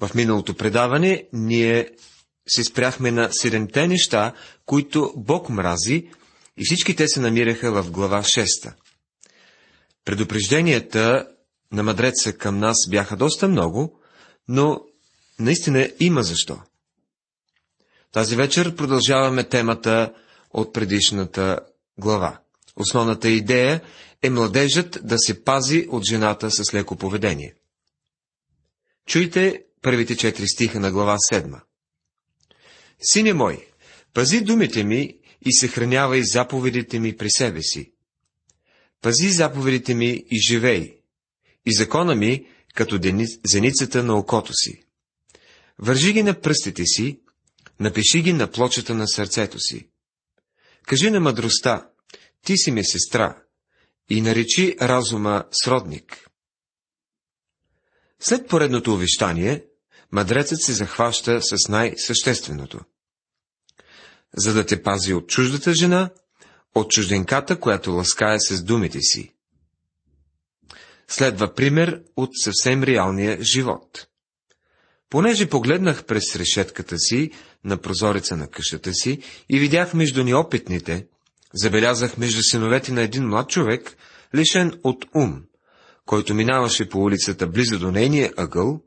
В миналото предаване ние се спряхме на седемте неща, които Бог мрази, и всички те се намираха в глава 6. Предупрежденията на мъдреца към нас бяха доста много, но наистина има защо. Тази вечер продължаваме темата от предишната глава. Основната идея е младежът да се пази от жената с леко поведение. Чуйте първите четири стиха на глава 7. Сине мой, пази думите ми и съхранявай заповедите ми при себе си. Пази заповедите ми и живей, и закона ми, като зеницата на окото си. Вържи ги на пръстите си, напиши ги на плочата на сърцето си. Кажи на мъдростта, ти си ми сестра, и наречи разума сродник. След поредното увещание, мъдрецът се захваща с най-същественото. За да те пази от чуждата жена, от чужденката, която ласкае с думите си. Следва пример от съвсем реалния живот. Понеже погледнах през решетката си на прозореца на къщата си и видях между неопитните, забелязах между синовете на един млад човек, лишен от ум, който минаваше по улицата близо до нейния ъгъл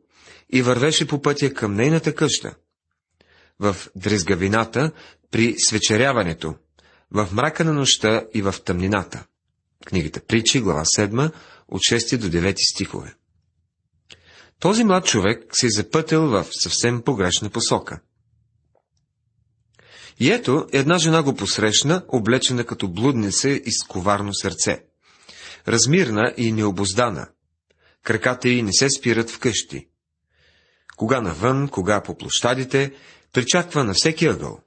и вървеше по пътя към нейната къща. В дрезгавината, при свечеряването, в мрака на нощта и в тъмнината. Книгата Причи, глава 7, от 6 до 9 стихове. Този млад човек се е запътил в съвсем погрешна посока. И ето, една жена го посрещна, облечена като блудница и с коварно сърце. Размирна и необоздана. Краката й не се спират в къщи. Кога навън, кога по площадите, причаква на всеки ъгъл.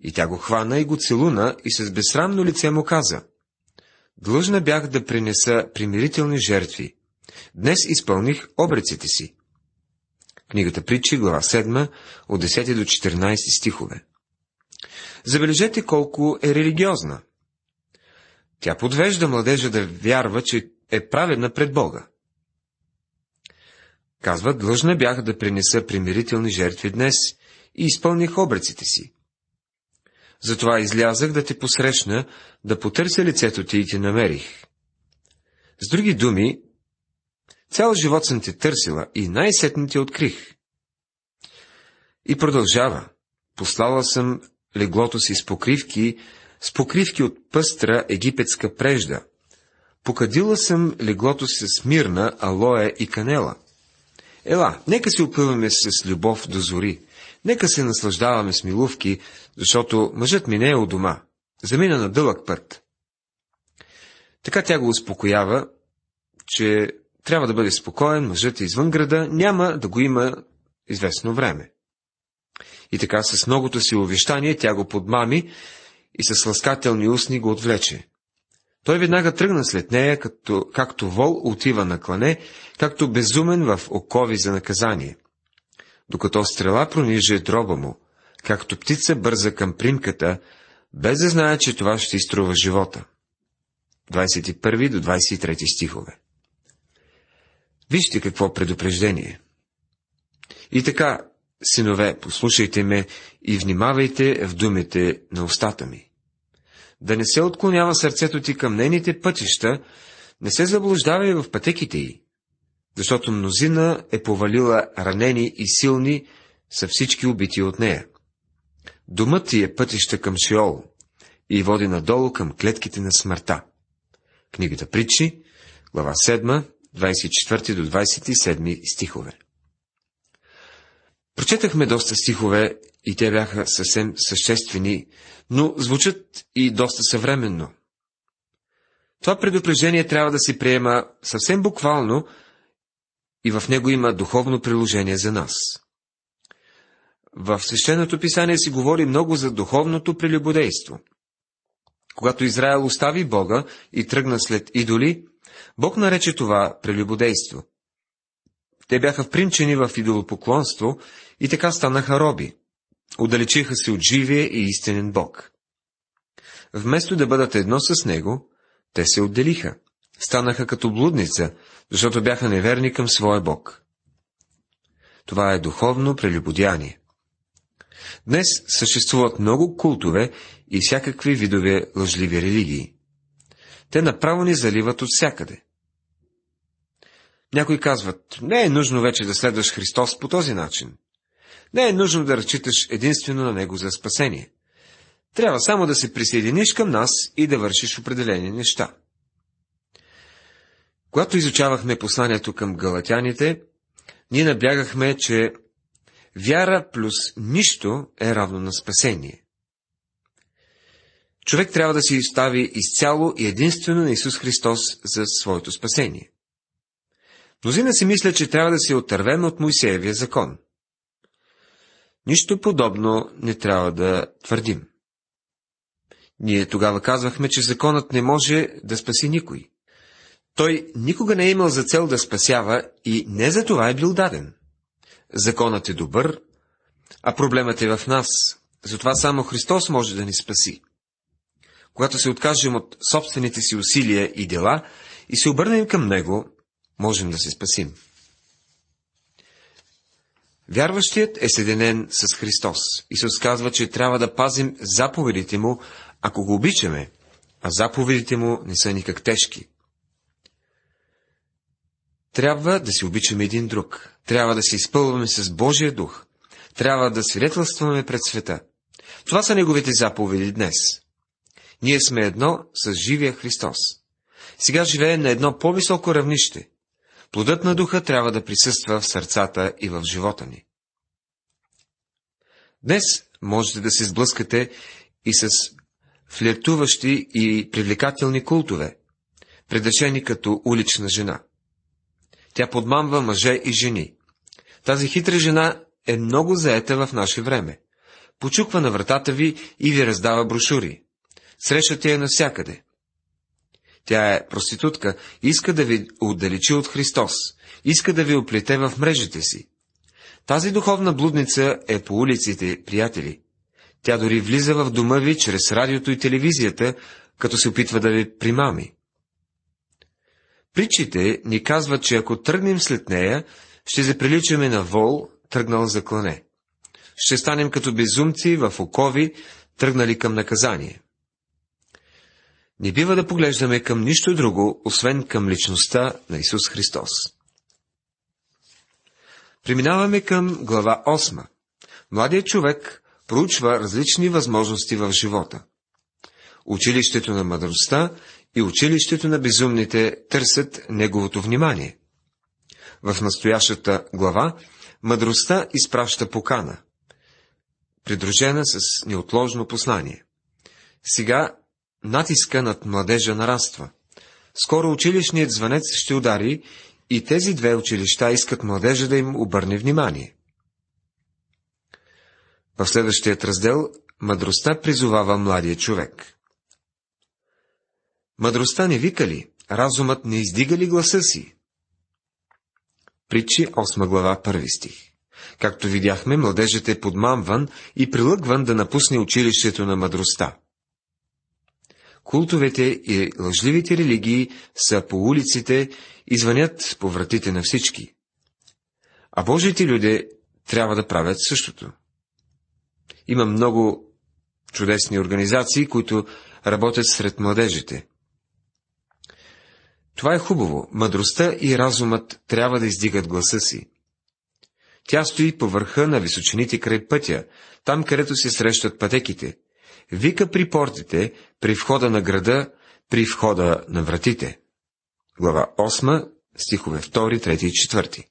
И тя го хвана и го целуна и с безсрамно лице му каза. Длъжна бях да принеса примирителни жертви. Днес изпълних обреците си. Книгата Притчи, глава 7, от 10 до 14 стихове. Забележете колко е религиозна. Тя подвежда младежа да вярва, че е праведна пред Бога. Казва, длъжна бях да принеса примирителни жертви днес и изпълних обреците си. Затова излязах да те посрещна, да потърся лицето ти и те намерих. С други думи, цял живот съм те търсила и най-сетно те открих. И продължава. Послала съм леглото си с покривки, с покривки от пъстра египетска прежда. Покадила съм леглото си с мирна, алоя и канела. Ела, нека се опъваме с любов до зори. Нека се наслаждаваме с милувки, защото мъжът ми не е у дома. Замина на дълъг път. Така тя го успокоява, че трябва да бъде спокоен, мъжът е извън града, няма да го има известно време. И така с многото си увещание тя го подмами и с ласкателни устни го отвлече. Той веднага тръгна след нея, като, както вол отива на клане, както безумен в окови за наказание. Докато стрела прониже дроба му, както птица бърза към примката, без да знае, че това ще изтрува живота. 21 до 23 стихове. Вижте какво предупреждение. И така, синове, послушайте ме и внимавайте в думите на устата ми. Да не се отклонява сърцето ти към нейните пътища, не се заблуждавай в пътеките й, защото мнозина е повалила ранени и силни, са всички убити от нея. Думът ти е пътища към Шиол и води надолу към клетките на смъртта. Книгата Притчи, глава 7, 24 до 27 стихове. Прочетахме доста стихове и те бяха съвсем съществени, но звучат и доста съвременно. Това предупреждение трябва да се приема съвсем буквално и в него има духовно приложение за нас. В свещеното писание се говори много за духовното прелюбодейство. Когато Израел остави Бога и тръгна след идоли, Бог нарече това прелюбодейство. Те бяха впринчени в идолопоклонство и така станаха роби. Отдалечиха се от живия и истинен Бог. Вместо да бъдат едно с Него, те се отделиха. Станаха като блудница, защото бяха неверни към своя Бог. Това е духовно прелюбодяние. Днес съществуват много култове и всякакви видове лъжливи религии. Те направо ни заливат от всякъде. Някои казват, не е нужно вече да следваш Христос по този начин. Не е нужно да разчиташ единствено на Него за спасение. Трябва само да се присъединиш към нас и да вършиш определени неща. Когато изучавахме посланието към галатяните, ние наблягахме, че вяра плюс нищо е равно на спасение. Човек трябва да се изстави изцяло и единствено на Исус Христос за своето спасение. Мнозина си мисля, че трябва да се отървем от Моисеевия закон. Нищо подобно не трябва да твърдим. Ние тогава казвахме, че законът не може да спаси никой. Той никога не е имал за цел да спасява и не за това е бил даден. Законът е добър, а проблемът е в нас. Затова само Христос може да ни спаси. Когато се откажем от собствените си усилия и дела и се обърнем към Него, можем да се спасим. Вярващият е съединен с Христос. Исус казва, че трябва да пазим заповедите му, ако го обичаме, а заповедите му не са никак тежки. Трябва да се обичаме един друг. Трябва да се изпълваме с Божия дух. Трябва да свидетелстваме пред света. Това са неговите заповеди днес. Ние сме едно с живия Христос. Сега живеем на едно по-високо равнище. Плодът на духа трябва да присъства в сърцата и в живота ни. Днес можете да се сблъскате и с флиртуващи и привлекателни култове, предрешени като улична жена. Тя подмамва мъже и жени. Тази хитра жена е много заета в наше време. Почуква на вратата ви и ви раздава брошури. Срещате я навсякъде. Тя е проститутка иска да ви отдалечи от Христос, иска да ви оплете в мрежите си. Тази духовна блудница е по улиците, приятели. Тя дори влиза в дома ви чрез радиото и телевизията, като се опитва да ви примами. Притчите ни казват, че ако тръгнем след нея, ще заприличаме на вол, тръгнал за клане. Ще станем като безумци в окови, тръгнали към наказание. Не бива да поглеждаме към нищо друго, освен към личността на Исус Христос. Преминаваме към глава 8. Младият човек проучва различни възможности в живота. Училището на мъдростта и училището на безумните търсят неговото внимание. В настоящата глава мъдростта изпраща покана, придружена с неотложно послание. Сега натиска над младежа нараства. Скоро училищният звънец ще удари и тези две училища искат младежа да им обърне внимание. В следващият раздел мъдростта призовава младия човек. Мъдростта не вика ли, разумът не издига ли гласа си? Притчи 8 глава 1 стих. Както видяхме, младежът е подмамван и прилъгван да напусне училището на мъдростта. Култовете и лъжливите религии са по улиците и звънят по вратите на всички. А Божиите люди трябва да правят същото. Има много чудесни организации, които работят сред младежите. Това е хубаво. Мъдростта и разумът трябва да издигат гласа си. Тя стои по върха на височините край пътя, там където се срещат пътеките. Вика при портите, при входа на града, при входа на вратите. Глава 8, стихове 2, 3 и 4.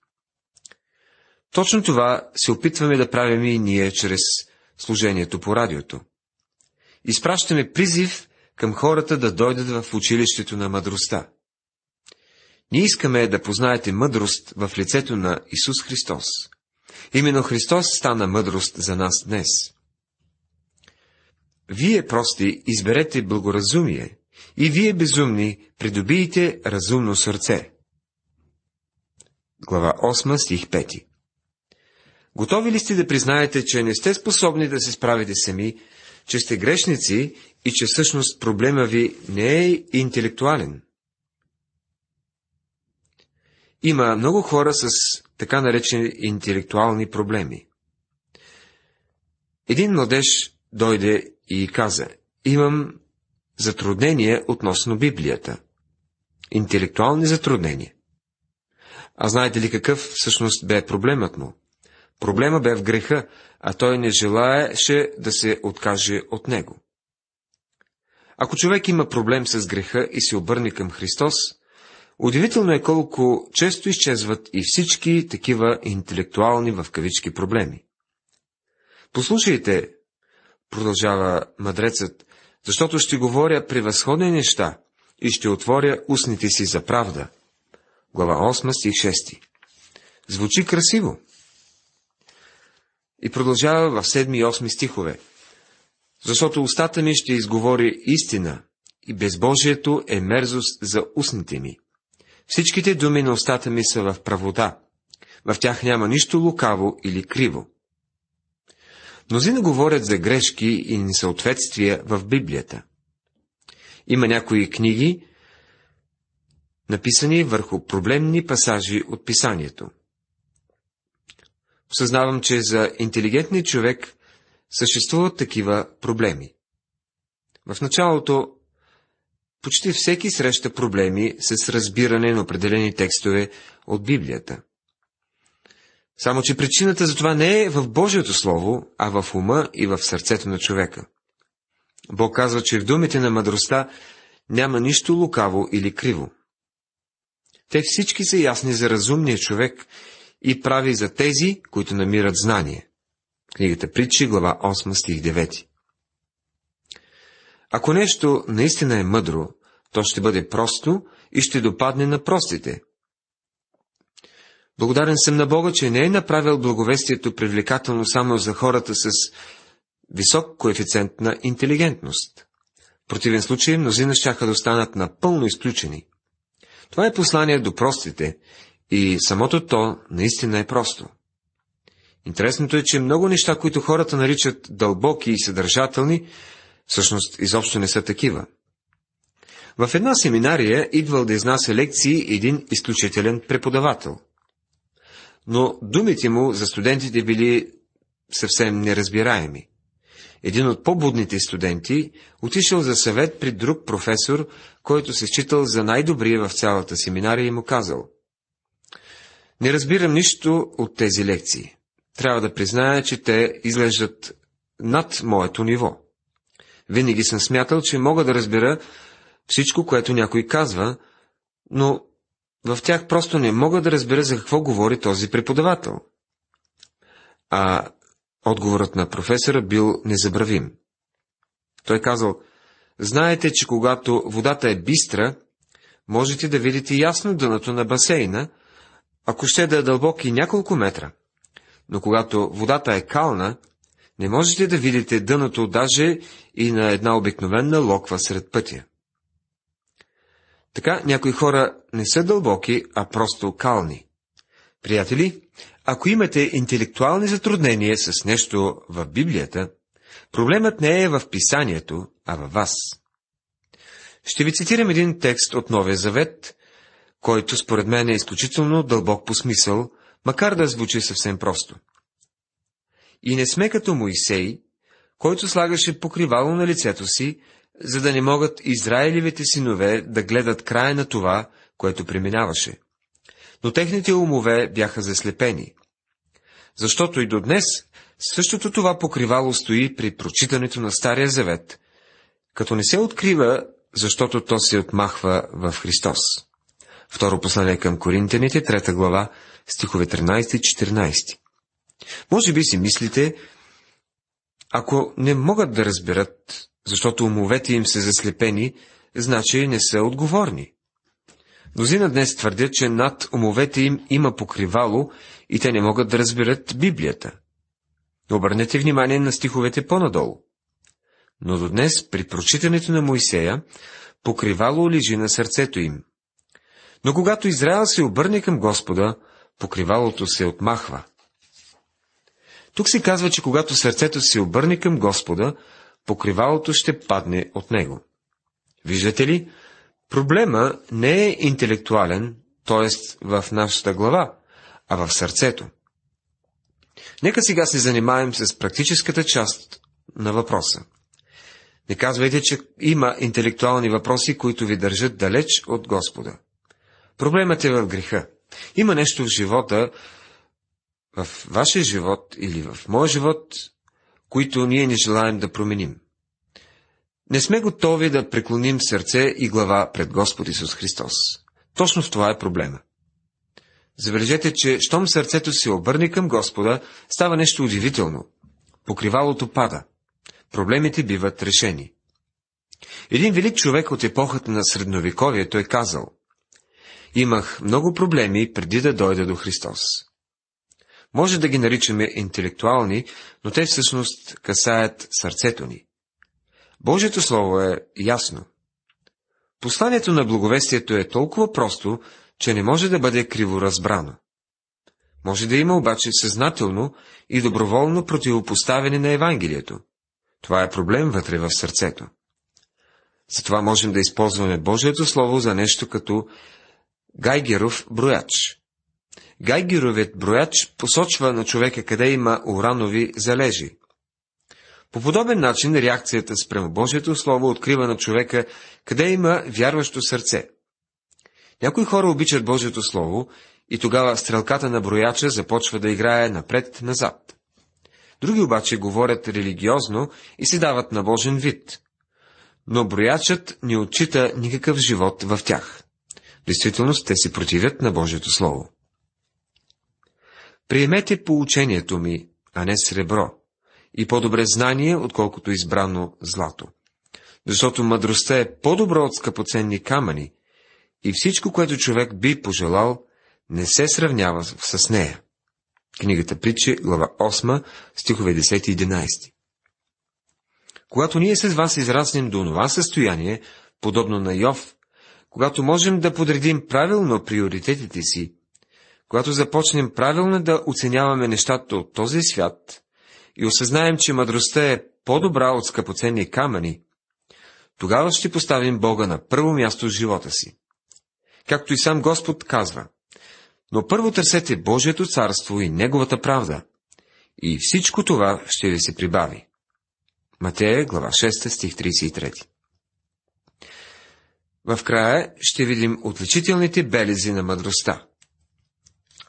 Точно това се опитваме да правим и ние чрез служението по радиото. Изпращаме призив към хората да дойдат в училището на мъдростта. Ние искаме да познаете мъдрост в лицето на Исус Христос. Именно Христос стана мъдрост за нас днес. Вие прости изберете благоразумие и вие безумни придобиете разумно сърце. Глава 8, стих 5 Готови ли сте да признаете, че не сте способни да се справите сами, че сте грешници и че всъщност проблема ви не е интелектуален? Има много хора с така наречени интелектуални проблеми. Един младеж дойде и каза, имам затруднения относно Библията. Интелектуални затруднения. А знаете ли какъв всъщност бе проблемът му? Проблема бе в греха, а той не желаеше да се откаже от него. Ако човек има проблем с греха и се обърне към Христос, удивително е колко често изчезват и всички такива интелектуални в кавички проблеми. Послушайте, продължава мъдрецът, защото ще говоря превъзходни неща и ще отворя устните си за правда. Глава 8, стих 6. Звучи красиво. И продължава в 7 и 8 стихове. Защото устата ми ще изговори истина, и безбожието е мерзост за устните ми. Всичките думи на устата ми са в правота. В тях няма нищо лукаво или криво. Мнозина говорят за грешки и несъответствия в Библията. Има някои книги, написани върху проблемни пасажи от писанието. Осъзнавам, че за интелигентния човек съществуват такива проблеми. В началото почти всеки среща проблеми с разбиране на определени текстове от Библията. Само, че причината за това не е в Божието Слово, а в ума и в сърцето на човека. Бог казва, че в думите на мъдростта няма нищо лукаво или криво. Те всички са ясни за разумния човек и прави за тези, които намират знание. Книгата Притчи, глава 8, стих 9. Ако нещо наистина е мъдро, то ще бъде просто и ще допадне на простите. Благодарен съм на Бога, че не е направил благовестието привлекателно само за хората с висок коефициент на интелигентност. В противен случай мнозина щяха да останат напълно изключени. Това е послание до простите и самото то наистина е просто. Интересното е, че много неща, които хората наричат дълбоки и съдържателни, всъщност изобщо не са такива. В една семинария идвал да изнася лекции един изключителен преподавател. Но думите му за студентите били съвсем неразбираеми. Един от по-будните студенти отишъл за съвет при друг професор, който се считал за най-добрия в цялата семинария и му казал. Не разбирам нищо от тези лекции. Трябва да призная, че те изглеждат над моето ниво. Винаги съм смятал, че мога да разбера всичко, което някой казва, но в тях просто не мога да разбера за какво говори този преподавател. А отговорът на професора бил незабравим. Той казал, знаете, че когато водата е бистра, можете да видите ясно дъното на басейна, ако ще да е дълбоки няколко метра. Но когато водата е кална, не можете да видите дъното даже и на една обикновена локва сред пътя. Така някои хора не са дълбоки, а просто кални. Приятели, ако имате интелектуални затруднения с нещо в Библията, проблемът не е в писанието, а във вас. Ще ви цитирам един текст от Новия Завет, който според мен е изключително дълбок по смисъл, макар да звучи съвсем просто. И не сме като Моисей, който слагаше покривало на лицето си, за да не могат Израилевите синове да гледат края на това, което преминаваше. Но техните умове бяха заслепени. Защото и до днес същото това покривало стои при прочитането на Стария Завет, като не се открива, защото то се отмахва в Христос. Второ послание към Коринтяните, трета глава, стихове 13 и 14. Може би си мислите, ако не могат да разберат защото умовете им са заслепени, значи не са отговорни. Мнозина днес твърдят, че над умовете им има покривало и те не могат да разберат Библията. Обърнете внимание на стиховете по-надолу. Но до днес, при прочитането на Моисея, покривало лежи на сърцето им. Но когато Израел се обърне към Господа, покривалото се отмахва. Тук се казва, че когато сърцето се обърне към Господа, покривалото ще падне от него. Виждате ли, проблема не е интелектуален, т.е. в нашата глава, а в сърцето. Нека сега се занимаем с практическата част на въпроса. Не казвайте, че има интелектуални въпроси, които ви държат далеч от Господа. Проблемът е в греха. Има нещо в живота, в вашия живот или в моя живот, които ние не желаем да променим. Не сме готови да преклоним сърце и глава пред Господ Исус Христос. Точно в това е проблема. Забележете, че щом сърцето се обърне към Господа, става нещо удивително. Покривалото пада. Проблемите биват решени. Един велик човек от епохата на средновековието е казал Имах много проблеми преди да дойда до Христос. Може да ги наричаме интелектуални, но те всъщност касаят сърцето ни. Божието Слово е ясно. Посланието на благовестието е толкова просто, че не може да бъде криворазбрано. Може да има обаче съзнателно и доброволно противопоставяне на Евангелието. Това е проблем вътре в сърцето. Затова можем да използваме Божието Слово за нещо като Гайгеров брояч. Гайгеровият брояч посочва на човека къде има уранови залежи. По подобен начин реакцията спрямо Божието Слово открива на човека къде има вярващо сърце. Някои хора обичат Божието Слово и тогава стрелката на брояча започва да играе напред-назад. Други обаче говорят религиозно и си дават на Божен вид. Но броячът не отчита никакъв живот в тях. Действителност те се противят на Божието Слово. Приемете поучението ми, а не сребро, и по-добре знание, отколкото избрано злато. Защото мъдростта е по-добра от скъпоценни камъни, и всичко, което човек би пожелал, не се сравнява с нея. Книгата Притче, глава 8, стихове 10 и 11. Когато ние с вас израснем до това състояние, подобно на Йов, когато можем да подредим правилно приоритетите си, когато започнем правилно да оценяваме нещата от този свят и осъзнаем, че мъдростта е по-добра от скъпоценни камъни, тогава ще поставим Бога на първо място в живота си. Както и сам Господ казва, но първо търсете Божието царство и Неговата правда, и всичко това ще ви се прибави. Матея, глава 6, стих 33 В края ще видим отличителните белези на мъдростта.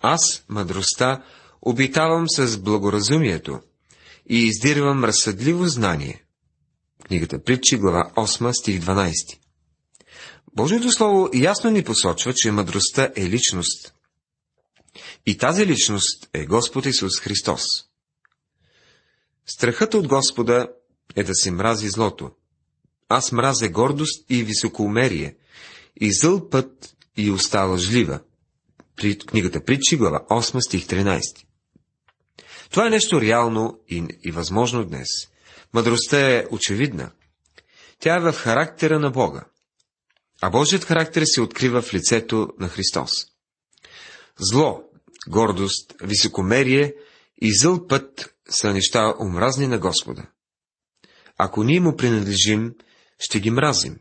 Аз, мъдростта, обитавам с благоразумието и издирвам разсъдливо знание. Книгата Притчи, глава 8, стих 12. Божието Слово ясно ни посочва, че мъдростта е личност. И тази личност е Господ Исус Христос. Страхът от Господа е да се мрази злото. Аз мразя гордост и високоумерие, и зъл път и уста лъжлива. При книгата Притчи, глава 8, стих 13. Това е нещо реално и, и възможно днес. Мъдростта е очевидна. Тя е в характера на Бога. А Божият характер се открива в лицето на Христос. Зло, гордост, високомерие и зъл път са неща омразни на Господа. Ако ние му принадлежим, ще ги мразим.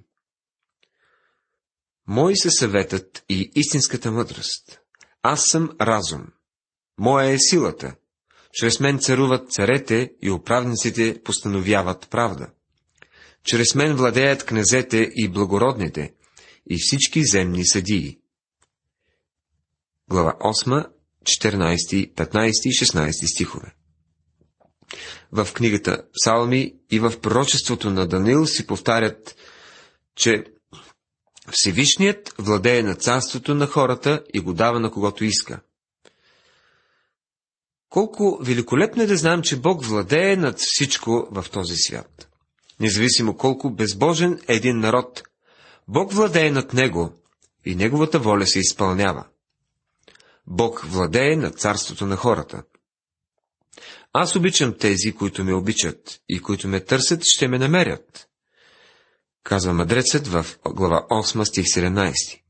Мой се съветът и истинската мъдрост. Аз съм разум. Моя е силата. Чрез мен царуват царете и управниците постановяват правда. Чрез мен владеят князете и благородните, и всички земни съдии. Глава 8, 14, 15 и 16 стихове. В книгата Псалми и в пророчеството на Данил си повтарят, че Всевишният владее на царството на хората и го дава на когото иска. Колко великолепно е да знам, че Бог владее над всичко в този свят. Независимо колко безбожен е един народ, Бог владее над него и неговата воля се изпълнява. Бог владее над царството на хората. Аз обичам тези, които ме обичат и които ме търсят, ще ме намерят. Казва мъдрецът в глава 8, стих 17.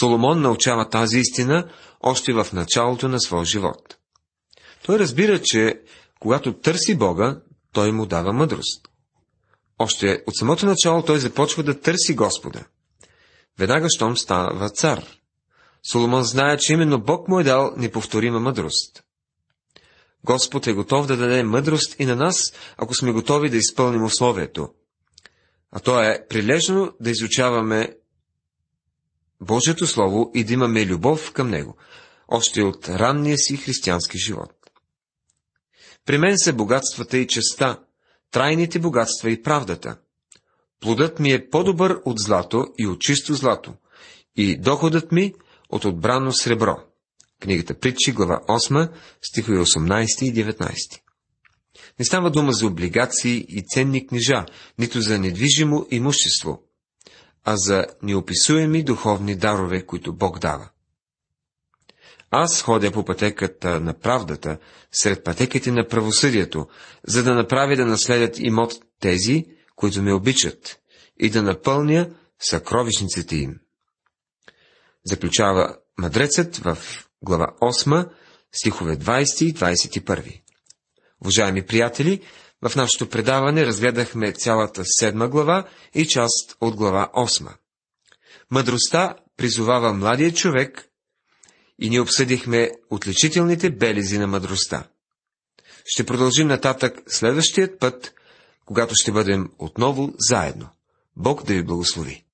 Соломон научава тази истина още в началото на своя живот. Той разбира, че когато търси Бога, той му дава мъдрост. Още от самото начало той започва да търси Господа. Веднага, щом става цар. Соломон знае, че именно Бог му е дал неповторима мъдрост. Господ е готов да даде мъдрост и на нас, ако сме готови да изпълним условието. А то е прилежно да изучаваме Божието Слово и да имаме любов към Него, още от ранния си християнски живот. При мен са богатствата и честа, трайните богатства и правдата. Плодът ми е по-добър от злато и от чисто злато, и доходът ми от отбрано сребро. Книгата Притчи, глава 8, стихове 18 и 19. Не става дума за облигации и ценни книжа, нито за недвижимо имущество, а за неописуеми духовни дарове, които Бог дава. Аз ходя по пътеката на правдата, сред пътеките на правосъдието, за да направя да наследят имот тези, които ме обичат, и да напълня съкровищниците им. Заключава мъдрецът в глава 8, стихове 20 и 21. Уважаеми приятели, в нашето предаване разгледахме цялата седма глава и част от глава 8. Мъдростта призовава младия човек и ние обсъдихме отличителните белези на мъдростта. Ще продължим нататък следващият път, когато ще бъдем отново заедно. Бог да ви благослови!